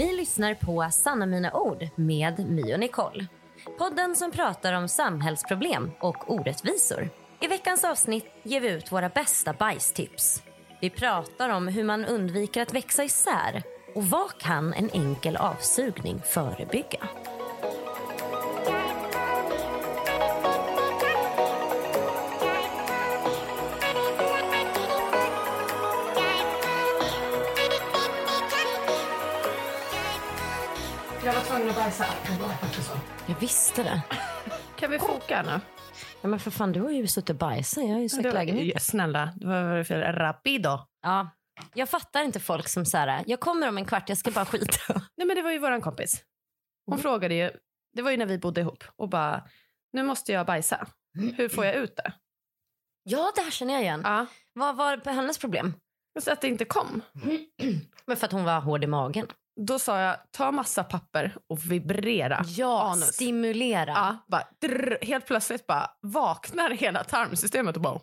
Ni lyssnar på Sanna mina ord med My och Nicole. Podden som pratar om samhällsproblem och orättvisor. I veckans avsnitt ger vi ut våra bästa bajstips. Vi pratar om hur man undviker att växa isär och vad kan en enkel avsugning förebygga? Tvungen att bajsa. Det var faktiskt så. Jag visste det. Kan vi foka nu? Ja, men för fan, du har ju suttit och bajsat. Jag har ju sökt Det var- lägenhet. Ja, Snälla, det var för rapido. Ja. Jag fattar inte folk som så här, jag kommer om en kvart, jag ska bara skita. Nej men det var ju våran kompis. Hon Mm. frågade ju, det var ju när vi bodde ihop och bara, nu måste jag bajsa. Hur får jag ut det? Ja, det här känner jag igen. Ja. Vad var hennes problem? Så att det inte kom. Men för att hon var hård i magen. Då sa jag, ta massa papper och vibrera. Ja, Anus. stimulera. Ja, bara, drr, helt plötsligt bara vaknar hela tarmsystemet och bara...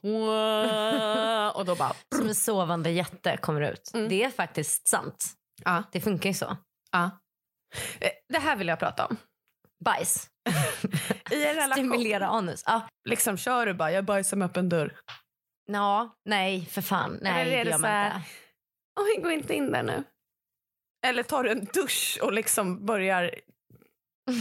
Och då bara... Som en sovande jätte kommer ut. Mm. Det är faktiskt sant. Ja, Det funkar ju så. ja. Eh, Det här vill jag prata om. Bajs. I en relation, Stimulera anus. Ja. liksom kör du bara, jag bajsar med öppen dörr. ja, nej för fan. Nej, Eller är det det gör man inte. Oj, gå inte in där nu. Eller tar du en dusch och liksom börjar...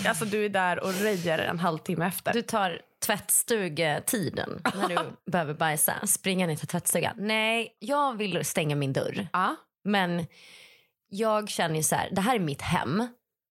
Alltså du är där och röjer en halvtimme efter. Du tar tvättstugetiden när du behöver bajsa. Springa ner till tvättstugan. Nej, jag vill stänga min dörr. Ja. Men jag känner ju så här, det här är mitt hem.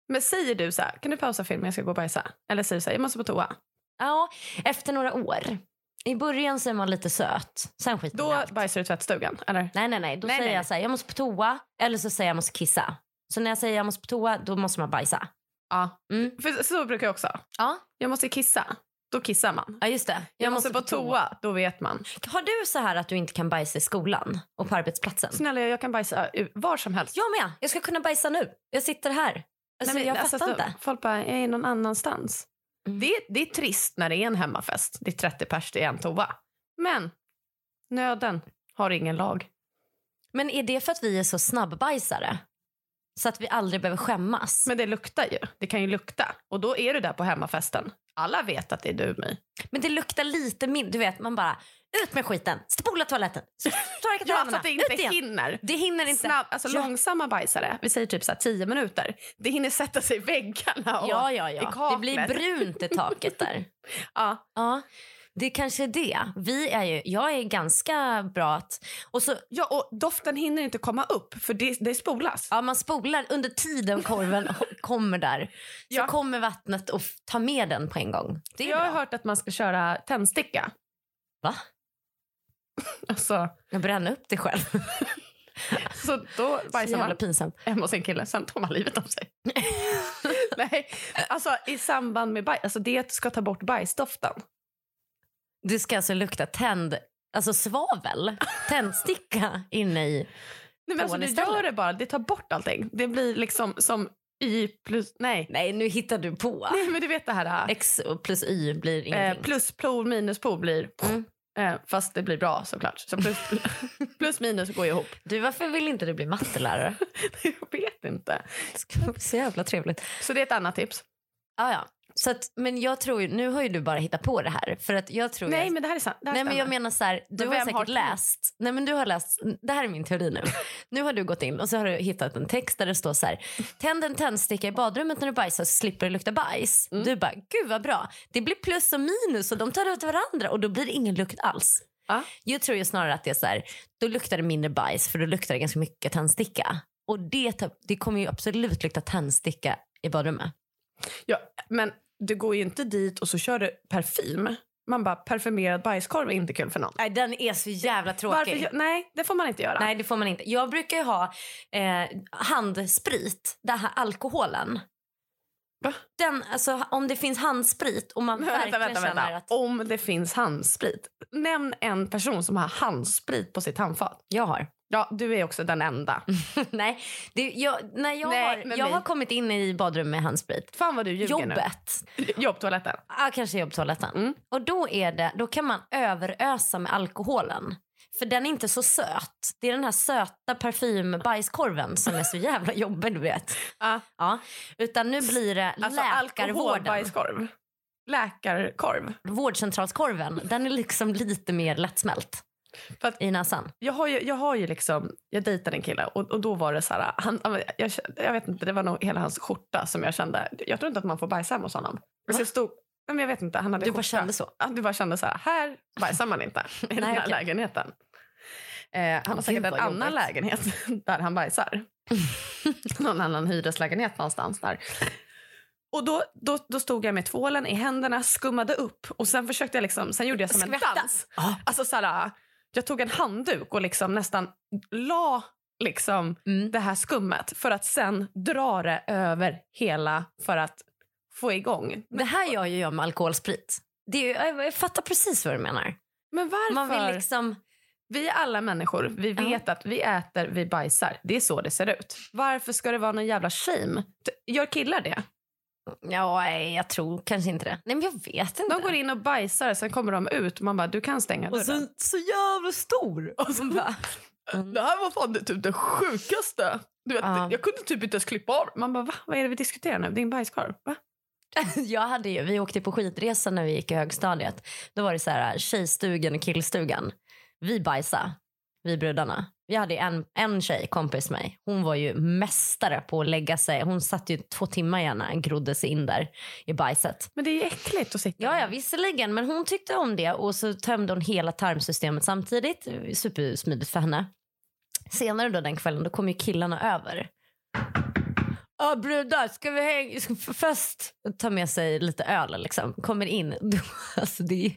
Men säger du så här, kan du pausa filmen, jag ska gå och bajsa? Eller säger du så här, jag måste på toa? Ja, efter några år. I början så är man lite söt. Sen skiter man i Då allt. bajsar du i tvättstugan, eller? Nej, nej, nej. Då Nej, säger nej, jag så här, jag måste på toa. Eller så säger jag jag måste kissa. Så när jag säger jag måste på toa, då måste man bajsa. Ja. Mm. För så brukar jag också. Ja, Jag måste kissa, då kissar man. ja just det. Jag, måste, på toa, då vet man. Har du så här att du inte kan bajsa i skolan och på arbetsplatsen? Snälla, jag kan bajsa var som helst. Jag med. Jag ska kunna bajsa nu. Jag sitter här. Alltså, Nej, men jag alltså, fattar så- inte. Folk bara, jag är någon annanstans. Mm. Det, det är trist när det är en hemmafest. Det är 30 pers, det är en toa. Men nöden har ingen lag. Men är det för att vi är så snabbbajsare? Så att vi aldrig behöver skämmas? Men det luktar ju. Det kan ju lukta. Och då är du där på hemmafesten. Alla vet att det är du, My. Men det luktar lite mindre. Du vet, man bara ut med skiten, spola toaletten, torka Ja, så att det ut inte igen. hinner. Det hinner inte. Snabb, alltså Ja. långsamma bajsare, vi säger typ så 10 minuter. Det hinner sätta sig i väggarna och Ja, ja, i ja. kaklet. Det blir brunt i taket där. Ja. Ja, det kanske är det. Vi är ju, jag är ganska bra att... Och så, ja, och doften hinner inte komma upp för det, det spolas. ja, man spolar under tiden korven kommer där. Så Ja. kommer vattnet och tar med den på en gång. Är Jag har bra. hört att man ska köra tändsticka. Va? Alltså, Jag bränner upp det själv. så då bajsar man pinsamt. hemma hos en kille, sen tar man livet av sig. Nej, alltså i samband med bajs, alltså det ska ta bort bajsdoften. Det ska alltså lukta tänd... Alltså svavel, tändsticka inne i... Nej, men alltså, istället. gör det bara, det tar bort allting. Det blir liksom som y plus, nej. Nej, nu hittar du på. Nej men du vet det här. X plus Y blir Eh, ingenting. plus plol minus pol blir, Mm. eh, fast det blir bra såklart. Så plus, plus minus går ihop. Du, varför vill inte du bli mattelärare? Jag vet inte. Det ska bli så jävla trevligt. Så det är ett annat tips. Ah, ja. Så att, men jag tror ju, nu har ju du bara hittat på det här. För att jag tror Nej jag, men det här är sant. Här Nej men jag menar så här, du har säkert har läst. Nej men du har läst, det här är min teori nu. nu har du gått in och så har du hittat en text där det står så här. Tänd en tändsticka i badrummet när du bajsar så slipper du lukta bajs. Mm. Du bara, gud vad bra. Det blir plus och minus och de tar ut varandra och då blir det ingen lukt alls. Ja. Jag tror ju snarare att det är så här, då luktar det mindre bajs för då luktar det ganska mycket tändsticka. Och det, det kommer ju absolut lukta tändsticka i badrummet. Ja, men du går ju inte dit och så kör du parfym. Man bara, parfymerad bajskorv är inte kul för någon. Nej den är så jävla tråkig. Varför, nej, det får man inte göra. Nej, det får man inte. Jag brukar ju ha eh, handsprit, den här alkoholen. Va? Den, alltså, om det finns handsprit och man Men verkligen vänta, vänta, känner vänta. att Om det finns handsprit. Nämn en person som har handsprit på sitt handfat. jag har. Ja, du är också den enda. Nej, det, jag, när jag, Nej, har, jag har kommit in i badrum med handsprit. Fan vad du ljuger Jobbet. nu. Jobbtoaletten. Ja, kanske jobbtoaletten. Mm. Och då, är det, då kan man överösa med alkoholen. För den är inte så söt. Det är den här söta parfymbajskorven som är så jävla jobbig du vet. Ja. Ja. Utan nu blir det Alltså läkarvården. alkoholbajskorv. Läkarkorv. Vårdcentralskorven. Den är liksom lite mer lättsmält För att- i näsan. Jag har ju, jag har ju liksom, jag dejtade en kille och, och då var det så här, han, jag, jag vet inte, det var nog hela hans skjorta som jag kände, jag tror inte att man får bajsa hemma hos honom. Så jag stod, nej, men jag vet inte, han hade Du bara kände så? Ja, du bara kände så här, här bajsar man inte i den här okej. lägenheten. Eh, han har säkert en annan jobbigt. lägenhet där han bajsar. Någon annan hyreslägenhet någonstans där. Och då, då, då stod jag med tvålen i händerna, skummade upp och sen försökte jag liksom, sen gjorde jag som Skvätta. en dans. Ja. Alltså så här, jag tog en handduk och liksom nästan la liksom Mm. det här skummet för att sen dra det över hela för att få igång. Det här gör ju jag med alkoholsprit. Det är jag jag fattar precis vad du menar. Men varför? Man vill liksom... Vi är alla människor. Vi Ja. vet att vi äter, vi bajsar. Det är så det ser ut. Varför ska det vara någon jävla shame? Gör killar det? Ja, nej, jag tror kanske inte det. Nej, men jag vet inte. De går in och bajsar, sen kommer de ut. Man bara, du kan stänga och dörren. så, så jävla stor. Och så bara, Det här var fan det, typ det sjukaste. Du vet, Ja. Jag kunde typ inte ens klippa av. Man bara, va? Vad är det vi diskuterar nu? Din bajskorv? Va? jag hade ju, vi åkte på skidresa när vi gick i högstadiet. Då var det så här tjejstugan och killstugan. Vi bajsade, vi brudarna. Vi hade en, en tjej, kompis med mig. Hon var ju mästare på att lägga sig. Hon satt ju två timmar gärna, grodde sig in där i bajset. Men det är ju äckligt att sitta Ja, ja, visserligen. Men hon tyckte om det och så tömde hon hela tarmsystemet samtidigt. Supersmidigt för henne. Senare då den kvällen då kom ju killarna över. Ja brudar, ska vi hänga, fest? Ta med sig lite öl liksom. Kommer in. Alltså, det, är,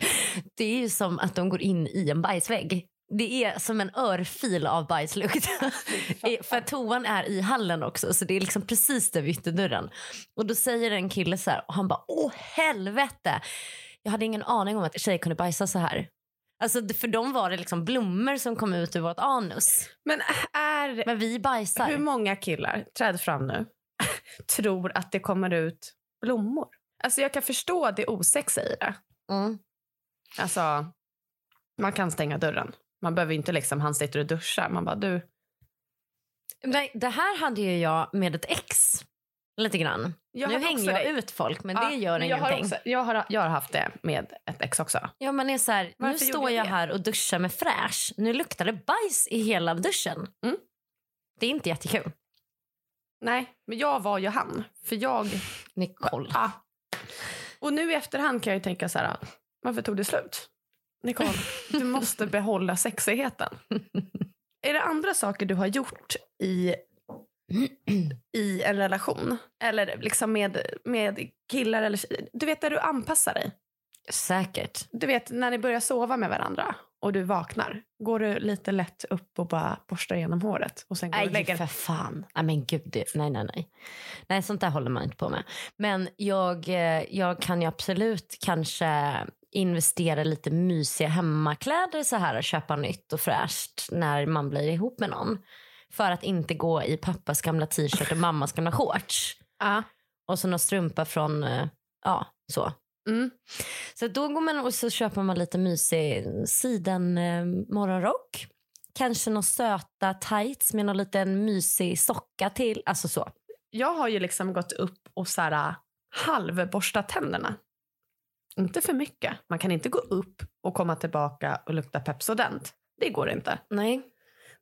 det är ju som att de går in i en bajsvägg. Det är som en örfil av bajslukt. För toan är i hallen också så det är liksom precis där vid ytterdörren. Och då säger en kille så här och han bara åh helvete. Jag hade ingen aning om att tjejer kunde bajsa så här. Alltså för dem var det liksom blommor som kom ut ur vårt anus. Men är... Men vi bajsar. Hur många killar, träd fram nu, tror att det kommer ut blommor? Alltså jag kan förstå det osexiga i det. Mm. Alltså, man kan stänga dörren. Man behöver inte liksom, han sitter och duschar. Man bara, du, Nej, det här hade ju jag med ett ex. Lite grann. jag nu har hänger jag det. ut folk men Ja, det gör men jag har, ingenting. också, jag, har, jag har haft det med ett ex också. Ja, man är så här, nu står jag det? här och duschar med fräsch. Nu luktar det bajs i hela duschen. Mm. Det är inte jättekul. Nej, men jag var ju han. För jag... Nicole. Ja. Och nu i efterhand kan jag tänka så här, varför tog det slut? Nicole, du måste behålla sexigheten. Är det andra saker du har gjort i, i en relation? Eller liksom med, med killar eller tjejer? Du vet där du anpassar dig. Säkert. Du vet när ni börjar sova med varandra och du vaknar. Går du lite lätt upp och bara borstar igenom håret? Och sen går Nej, lägger för fan. Nej, men gud. Nej, nej, nej. Nej, sånt där håller man inte på med. Men jag, eh, jag kan ju absolut kanske investera lite mysiga hemmakläder så här och köpa nytt och fräscht när man blir ihop med någon. För att inte gå i pappas gamla t-shirt och mammas gamla shorts. Ja. Och så några strumpor från, eh, ja, så. Mm. Så då går man och så köper man lite mysig siden eh, morgonrock. Kanske några söta tights med någon liten mysig socka till. Alltså så. Jag har ju liksom gått upp och så här, halvborstat tänderna. Inte för mycket. Man kan inte gå upp och komma tillbaka och lukta Pepsodent. Det går inte. Nej.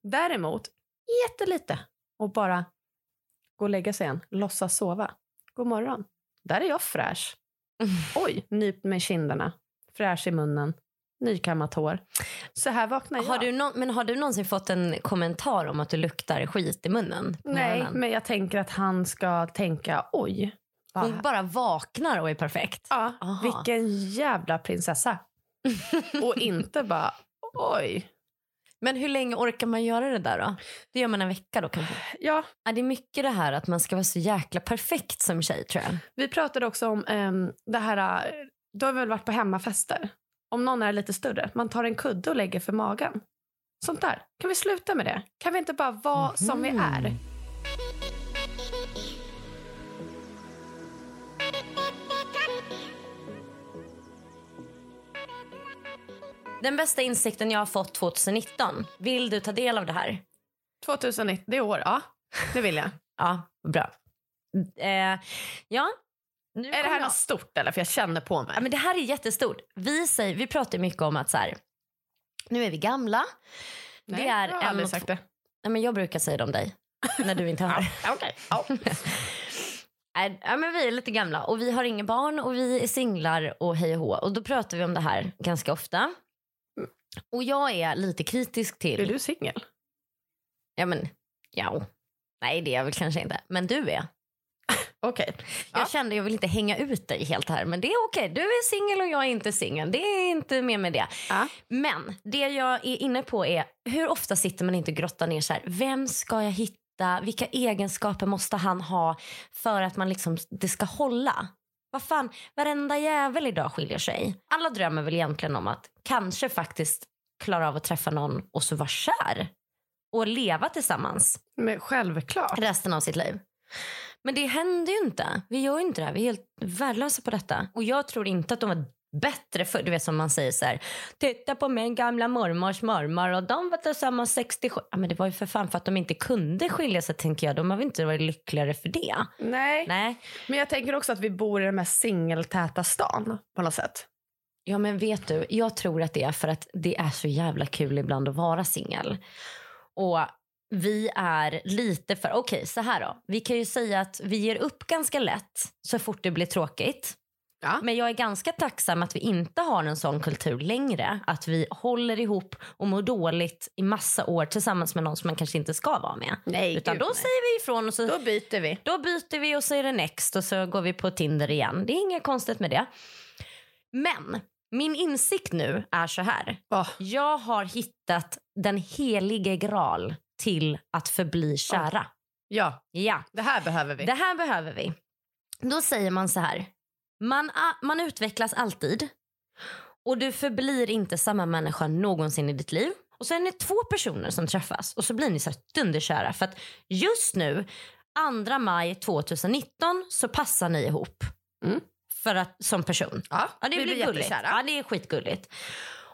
Däremot jättelite och bara gå och lägga sig igen. Låtsas sova. God morgon. Där är jag fräsch. Oj, nypt med kinderna. Fräsch i munnen. Nykammat hår. Så här vaknar jag. Har du nå- men har du någonsin fått en kommentar om att du luktar skit i munnen? Nej, men jag tänker att han ska tänka oj. Hon bara vaknar och är perfekt. Ja, Aha. vilken jävla prinsessa. och inte bara oj. Men hur länge orkar man göra det där då? Det gör man en vecka då kanske? Ja, Ja, det är mycket det här att man ska vara så jäkla perfekt som tjej tror jag. vi pratade också om ehm, det här, du har väl varit på hemmafester? Om någon är lite större, man tar en kudde och lägger för magen. Sånt där. Kan vi sluta med det? Kan vi inte bara vara som vi är? Den bästa insikten jag har fått 2019. Vill du ta del av det här? 2019, det är år, ja. Det vill jag. Ja, bra. Eh, ja. Nu är det här jag- något stort eller? För jag känner på mig. Ja, men det här är jättestort. Vi, säger, vi pratar mycket om att så här, nu är vi gamla. Nej, det är jag har en aldrig sagt det. Nej, men jag brukar säga det om dig när du inte hör. Ja, okej. Ja, men vi är lite gamla och vi har inga barn och vi är singlar och hej och hå. Och då pratar vi om det här ganska ofta. Och jag är lite kritisk till... Är du singel? Ja men, ja. Nej det är jag väl kanske inte. Men du är. Okej. Jag Ja. kände jag vill inte hänga ut dig helt här. Men det är okej. Du är singel och jag är inte singel. Det är inte mer med det. Ja. Men det jag är inne på är hur ofta sitter man inte och grottar ner så här. Vem ska jag hitta? Vilka egenskaper måste han ha för att man liksom, det ska hålla? Vad fan, varenda jävel idag skiljer sig. Alla drömmer väl egentligen om att kanske faktiskt klara av att träffa någon och så vara kär. Och leva tillsammans Men självklart. resten av sitt liv. Men det händer ju inte. Vi gör ju inte det. här. Vi är helt värdelösa på detta. Och jag tror inte att de var bättre för Du vet som man säger så här. Titta på min gamla mormors mormor och de var tillsammans 67. Ja, men det var ju för fan för att de inte kunde skilja sig tänker jag. De har väl inte varit lyckligare för det. Nej. Nej. Men jag tänker också att vi bor i den mest singeltäta stan på något sätt. Ja men vet du, jag tror att det är för att det är så jävla kul ibland att vara singel. Och vi är lite för, okej så här då. Vi kan ju säga att vi ger upp ganska lätt så fort det blir tråkigt. Ja. Men jag är ganska tacksam att vi inte har en sån kultur längre. Att vi håller ihop och mår dåligt i massa år tillsammans med någon som man kanske inte ska vara med. Nej, Utan gud, då nej. säger vi ifrån och så Då byter vi. då byter vi och så är det next och så går vi på Tinder igen. Det är inget konstigt med det. Men min insikt nu är så här. Åh, Jag har hittat den helige graal till att förbli kära. ja, Ja, det här behöver vi. det här behöver vi. Då säger man så här. Man, man utvecklas alltid och du förblir inte samma människa någonsin i ditt liv. Och sen är det två personer som träffas och så blir ni så dunderkära för att just nu, 2 maj 2019, så passar ni ihop. Mm. För att, som person. Ja, Ja, det blir blir gulligt. Ja, det är skitgulligt.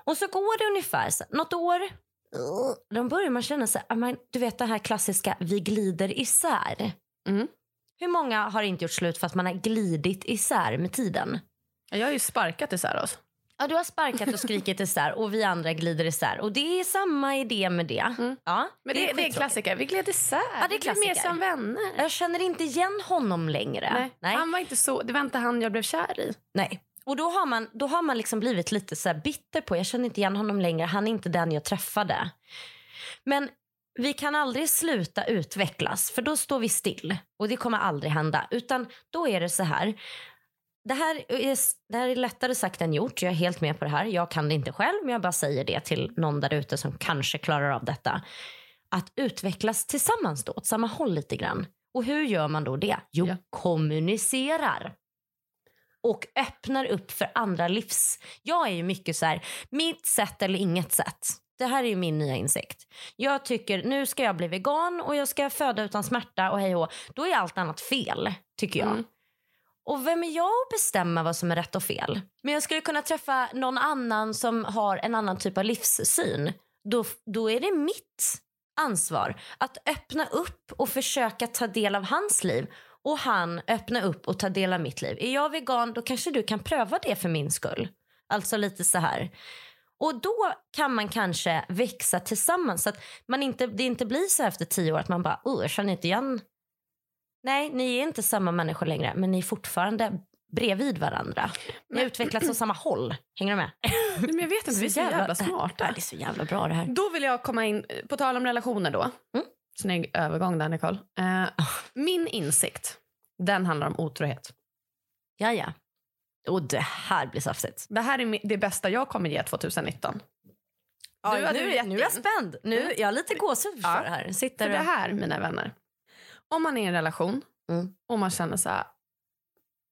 Och så går det ungefär så, något år. Då börjar man känna sig, men du vet det här klassiska, vi glider isär. Mm. Hur många har inte gjort slut för att man har glidit isär med tiden? Jag har ju sparkat isär oss. Ja, du har sparkat och skrikit isär och vi andra glider isär. Och det är samma idé med det. Mm. Ja, Men det, det, är en skittråkigt. klassiker. Vi gled isär. Ja, det är Vi blev mer klassiker. som vänner. Jag känner inte igen honom längre. Nej. Nej. Han var inte så, det var inte han jag blev kär i. Nej. Och då har man, då har man liksom blivit lite så här bitter på, jag känner inte igen honom längre, han är inte den jag träffade. Men vi kan aldrig sluta utvecklas för då står vi still och det kommer aldrig hända. Utan då är det så här, det här, är, det här är lättare sagt än gjort, jag är helt med på det här. Jag kan det inte själv men jag bara säger det till någon där ute som kanske klarar av detta. Att utvecklas tillsammans då, åt samma håll lite grann. Och hur gör man då det? Jo, Ja. kommunicerar och öppnar upp för andra livs... Jag är ju mycket så här, mitt sätt eller inget sätt. Det här är ju min nya insikt. Jag tycker nu ska jag bli vegan och jag ska föda utan smärta och hej och. Då är allt annat fel, tycker jag. Mm. Och vem är jag att bestämma vad som är rätt och fel? Men jag skulle kunna träffa någon annan som har en annan typ av livssyn. Då, då är det mitt ansvar att öppna upp och försöka ta del av hans liv och han öppna upp och ta del av mitt liv. Är jag vegan då kanske du kan pröva det för min skull. Alltså lite så här. Och då kan man kanske växa tillsammans så att man inte, det inte blir så efter tio år att man bara, oh, jag känner inte igen. Nej, ni är inte samma människor längre men ni är fortfarande bredvid varandra. Ni har utvecklats åt samma håll. Hänger du med? Nej, Men jag vet inte, vi är så jävla Ja, smarta. det är så jävla bra det här. Då vill jag komma in, på tal om relationer då. Mm. Snygg övergång där Nicole. Eh, min insikt, den handlar om otrohet. Ja, ja. Och det här blir saftigt. Det här är det bästa jag kommer ge 2019. Ja, har nu, du nu, är jag spänd. Nu, Mm. jag har lite gåshud för Ja. det här. För Sitter det och... här, mina vänner. Om man är i en relation Mm. och man känner så här.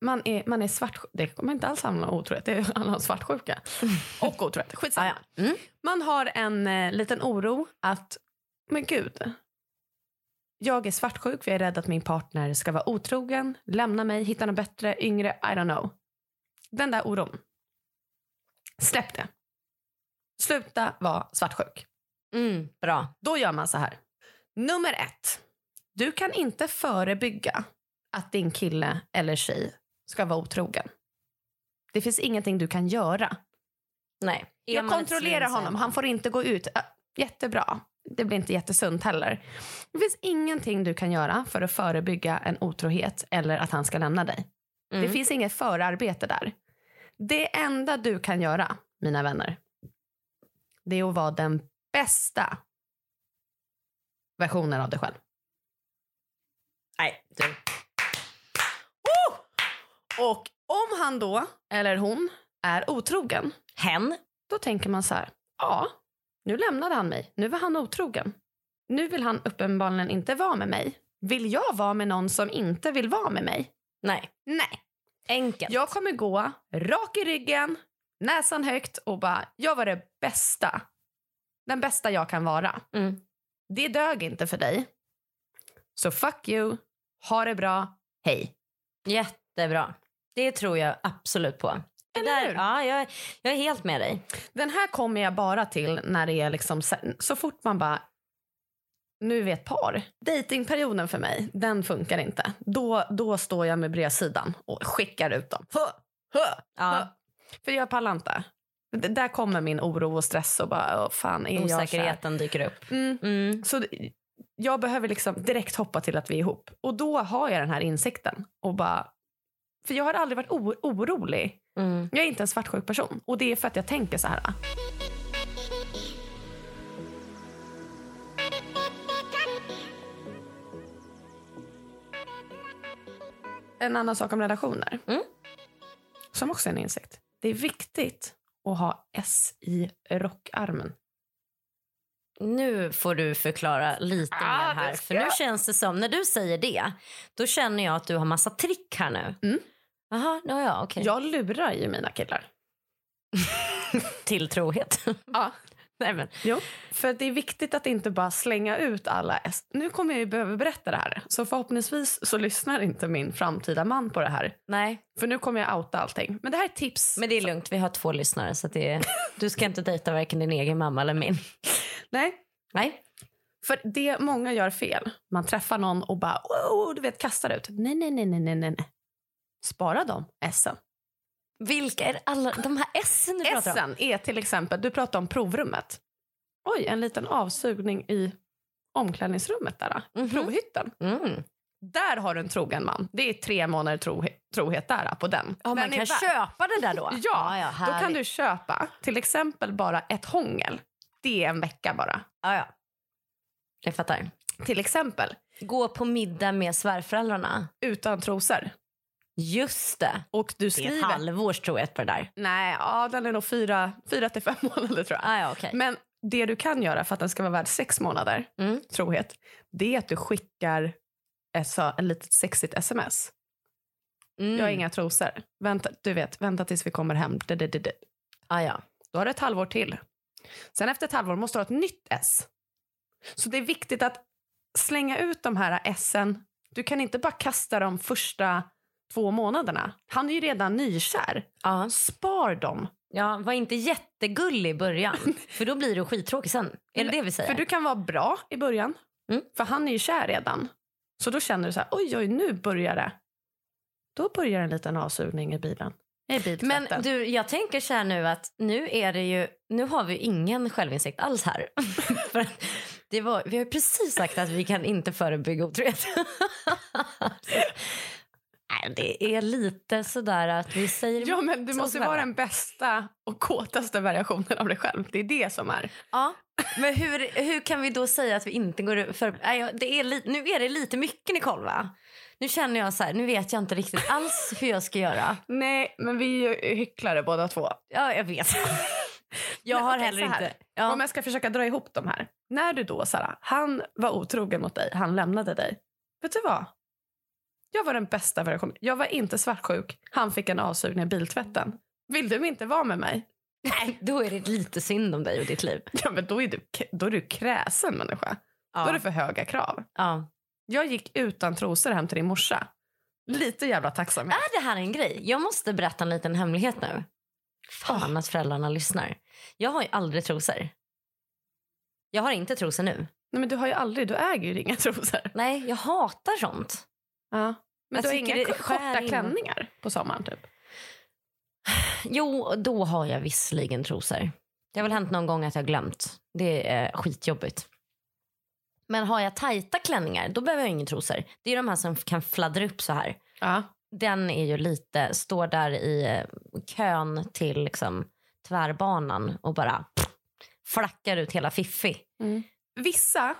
Man är, man är svartsjuk. Det kommer inte alls handla om otrohet. Det handlar om svartsjuka. Och otrohet. Skitsamma. ja. Mm. Man har en eh, liten oro att, men gud. Jag är svartsjuk för jag är rädd att min partner ska vara otrogen, lämna mig, hitta något bättre, yngre, I don't know. Den där oron. Släpp det. Sluta vara svartsjuk. Mm, bra. Då gör man så här. Nummer ett. Du kan inte förebygga att din kille eller tjej ska vara otrogen. Det finns ingenting du kan göra. Nej. Jag kontrollerar honom. Han får inte gå ut. Äh, jättebra. Det blir inte jättesunt heller. Det finns ingenting du kan göra för att förebygga en otrohet eller att han ska lämna dig. Mm. Det finns inget förarbete där. Det enda du kan göra, mina vänner, det är att vara den bästa versionen av dig själv. Nej, du. Och om han då, eller hon, är otrogen, Hen. då tänker man så här, ja, nu lämnade han mig. Nu var han otrogen. Nu vill han uppenbarligen inte vara med mig. Vill jag vara med någon som inte vill vara med mig? Nej. Nej. Enkelt. Jag kommer gå rak i ryggen, näsan högt och bara, jag var det bästa. Den bästa jag kan vara. Mm. Det dög inte för dig. Så fuck you, ha det bra, hej. Jättebra. Det tror jag absolut på. Det där, ja, jag, jag är helt med dig. Den här kommer jag bara till när det är liksom så fort man bara nu är vi ett par. Datingperioden för mig, den funkar inte. Då, då står jag med bredsidan och skickar ut dem. Hö, hö, Ja. hö. För jag pallar inte. D- där kommer min oro och stress och bara, åh fan, är? Osäkerheten dyker upp. Mm. Mm. Så jag behöver liksom direkt hoppa till att vi är ihop. Och då har jag den här insikten. Och bara, för jag har aldrig varit orolig. Mm. Jag är inte en svartsjuk person. Och det är för att jag tänker så här. En annan sak om relationer. Mm. Som också är en insikt. Det är viktigt att ha S i rockarmen. Nu får du förklara lite Ah, mer här. För nu känns det som, när du säger det, då känner jag att du har massa trick här nu. Mm. Jaha, ja, ja, okej. Jag lurar ju mina killar. Till trohet. Ja. Nej, men. Jo, för det är viktigt att inte bara slänga ut alla S. Nu kommer jag ju behöva berätta det här. Så förhoppningsvis så lyssnar inte min framtida man på det här. Nej, För nu kommer jag outa allting. Men det här är tips. men det är lugnt. Vi har två lyssnare. Så det är, du ska inte dejta varken din egen mamma eller min. Nej, Nej. för det många gör fel. Man träffar någon och bara wow, du vet kastar ut. Nej, nej, nej, nej, nej, nej. Spara dem, S'en. Vilka är alla de här S du pratar om? S'en är till exempel, du pratar om provrummet. Oj, en liten avsugning i omklädningsrummet där. Mhm. Provhytten. Mm. Där har du en trogen man. Det är tre månader trohet, trohet där på den. Ja, man Den kan köpa det där då? Ja, ja Då kan du köpa till exempel bara ett hångel. Det är en vecka bara. Ja, ja. Jag fattar. Till exempel Gå på middag med svärföräldrarna. utan trosor. Just det. Och du Det är ett skriver... halvårs trohet på det där. Nej, ja, den är nog fyra, fyra till fem månader tror jag. Ah, ja, okej. Men det du kan göra för att den ska vara värd sex månader Mm. trohet, det är att du skickar så, en litet sexigt sms. Mm. Jag har inga trosor. Vänta, du vet, vänta tills vi kommer hem. Det, det, det. Ah, ja. Då har du ett halvår till. Sen efter ett halvår måste du ha ett nytt S. Så det är viktigt att slänga ut de här S'en. Du kan inte bara kasta de första två månaderna. Han är ju redan nykär. Ja. Spar dem. ja, var inte jättegullig i början. för då blir du skittråkig sen. Är det det vi säger? För du kan vara bra i början. Mm. För han är ju kär redan. Så då känner du så här, oj, oj, nu börjar det. Då börjar en liten avsugning i bilen. I Men du, jag tänker så här nu att nu är det ju, nu har vi ingen självinsikt alls här. För det var, vi har ju precis sagt att vi kan inte förebygga otrohet. Nej, det är lite sådär att vi säger Ja, men du måste vara den bästa och kåtaste variationen av dig själv. Det är det som är. Ja, men hur, hur kan vi då säga att vi inte går för... Nej, det är li, nu är det lite mycket Nicole va? Nu känner jag så här, nu vet jag inte riktigt alls hur jag ska göra. Nej, men vi är ju hycklare båda två. Ja, jag vet. Jag Men har okej, heller inte... Ja. Om jag ska försöka dra ihop de här. När du då, Sara, han var otrogen mot dig, han lämnade dig. Vet du vad? Jag var den bästa versionen. Jag var inte svartsjuk. Han fick en avsugning i biltvätten. Vill du inte vara med mig? Nej, då är det lite synd om dig och ditt liv. Ja, men då är du, då är du kräsen människa. Då är Ja. det för höga krav. ja. Jag gick utan trosor hem till din morsa. Lite jävla tacksamhet. Är det här en grej? Jag måste berätta en liten hemlighet nu. Fan att föräldrarna lyssnar. Jag har ju aldrig trosor. Jag har inte trosor nu. Nej, men du har ju aldrig, du äger ju inga trosor. Nej, jag hatar sånt. Ja. Men du har tycker inga korta in. klänningar på sommaren typ? Jo, då har jag visserligen trosor. Det har väl hänt någon gång att jag glömt. Det är skitjobbigt. Men har jag tajta klänningar, då behöver jag ingen trosor. Det är de här som kan fladdra upp så här. Ja. Den är ju lite, står där i eh, kön till liksom tvärbanan och bara flackar ut hela Fiffi. Vissa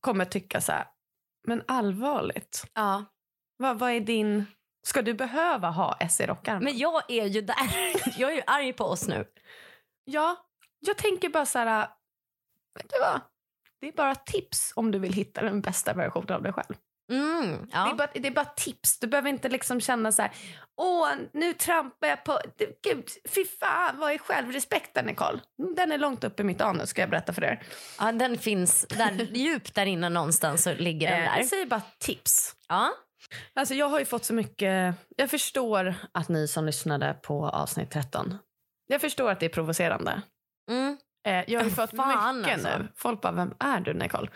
kommer tycka så här, men allvarligt, Ja. Vad, vad är din... Ska du behöva ha S i rockärmen? Men jag är ju där. Jag är ju arg på oss nu. Ja, jag tänker bara så här, vet du vad? Det är bara tips om du vill hitta den bästa versionen av dig själv. Mm, ja. Det, är bara, det är bara tips. Du behöver inte liksom känna så här, åh, nu trampar jag på... Gud, fy fan, vad är självrespekten, Nicole? Den är långt upp i mitt anus, ska jag berätta för er. ja, den finns där, djupt där inne någonstans så ligger den Eh, där. Jag säger bara tips. Ja. Alltså, jag har ju fått så mycket... Jag förstår att ni som lyssnade på avsnitt 13, jag förstår att det är provocerande. Mm. Eh, jag har ju fått Fan, mycket alltså. nu. Folk bara, vem är du Nicole?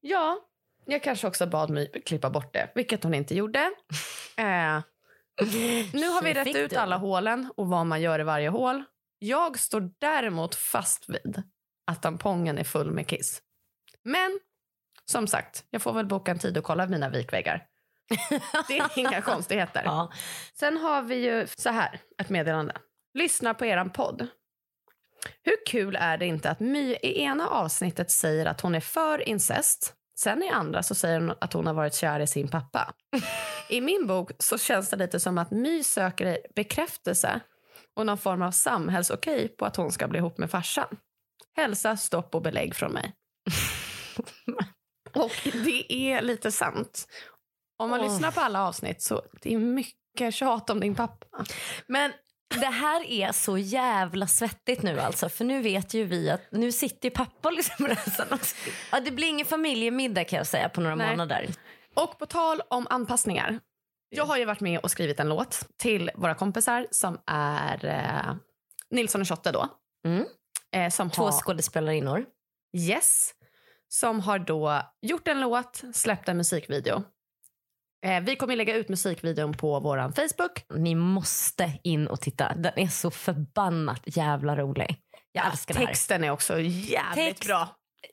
Ja, jag kanske också bad My klippa bort det, vilket hon inte gjorde. Eh, nu har vi rätt ut alla hålen och vad man gör i varje hål. Jag står däremot fast vid att tampongen är full med kiss. Men som sagt, jag får väl boka en tid och kolla mina vikväggar. Det är inga konstigheter. Ja. Sen har vi ju så här, ett meddelande. Lyssna på eran podd. Hur kul är det inte att My i ena avsnittet säger att hon är för incest. Sen i andra så säger hon att hon har varit kär i sin pappa. I min bok så känns det lite som att My söker bekräftelse och någon form av samhällsokej på att hon ska bli ihop med farsan. Hälsa, stopp och belägg från mig. och det är lite sant. Om man Åh. lyssnar på alla avsnitt så det är mycket tjat om din pappa. Men det här är så jävla svettigt nu alltså. För nu vet ju vi att nu sitter ju pappa liksom resten. Ja, det blir ingen familjemiddag kan jag säga på några Nej. månader. Och på tal om anpassningar. Jag har ju varit med och skrivit en låt till våra kompisar som är eh, Nilsson och Schotte då. Mm. Eh, som Två har, skådespelarinnor. yes, som har då gjort en låt, släppt en musikvideo. Eh, vi kommer lägga ut musikvideon på vår Facebook. Ni måste in och titta. Den är så förbannat jävla rolig. Jag älskar det här. Texten är också jävligt Text. bra.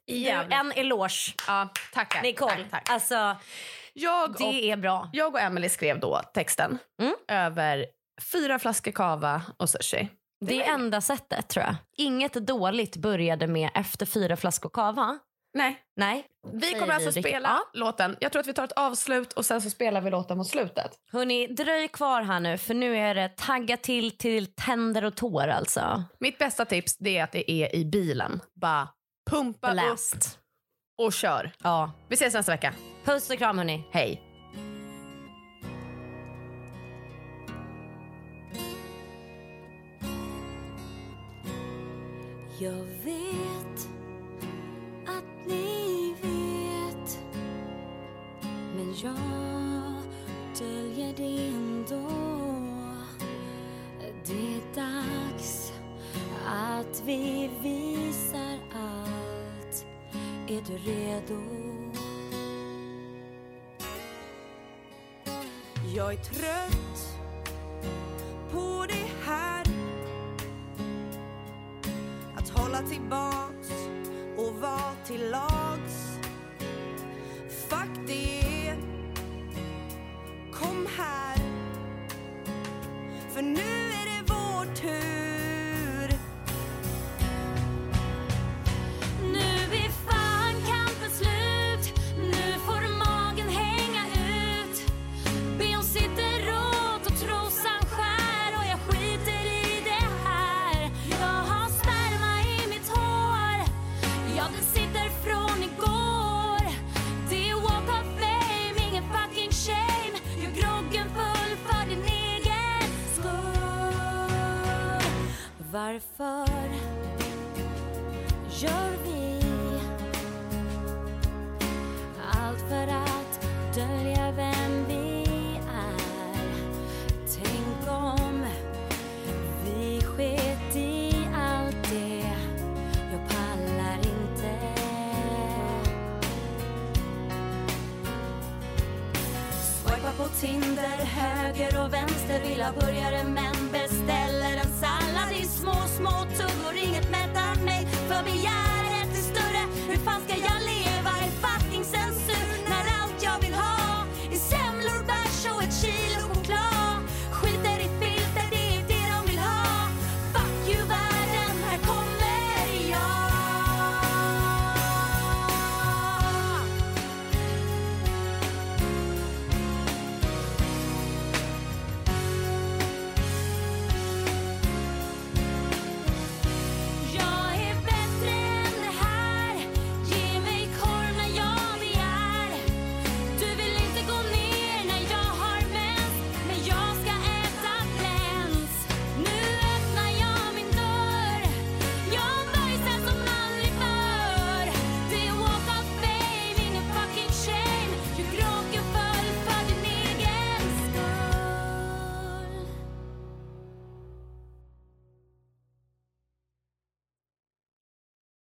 Ju- En eloge. Ja, tackar. Nicole. Tack, tack. Alltså, Jag och det är bra. Jag och Emily skrev då texten Mm. över fyra flaskor kava och sushi. Det är enda sättet tror jag. Inget dåligt började med efter fyra flaskor kava. Nej, Nej. vi kommer alltså vi, spela Ja. låten. Jag tror att vi tar ett avslut och sen så spelar vi låten mot slutet. Hörni, dröj kvar här nu för nu är det tagga till till tänder och tår alltså. Mitt bästa tips det är att det är i bilen. Bara pumpa upp Blast. och kör. Ja. Vi ses nästa vecka. Puss och kram hörni. Hej. Jag vet jag döljer det ändå Det är dags att vi visar allt Är du redo? Jag är trött på det här att hålla tillbaks och vara till lags. varför gör vi allt för att dölja vem vi är? Tänk om vi sket i allt det, jag pallar inte. Swipa på Tinder, höger och vänster, vill ha burgare men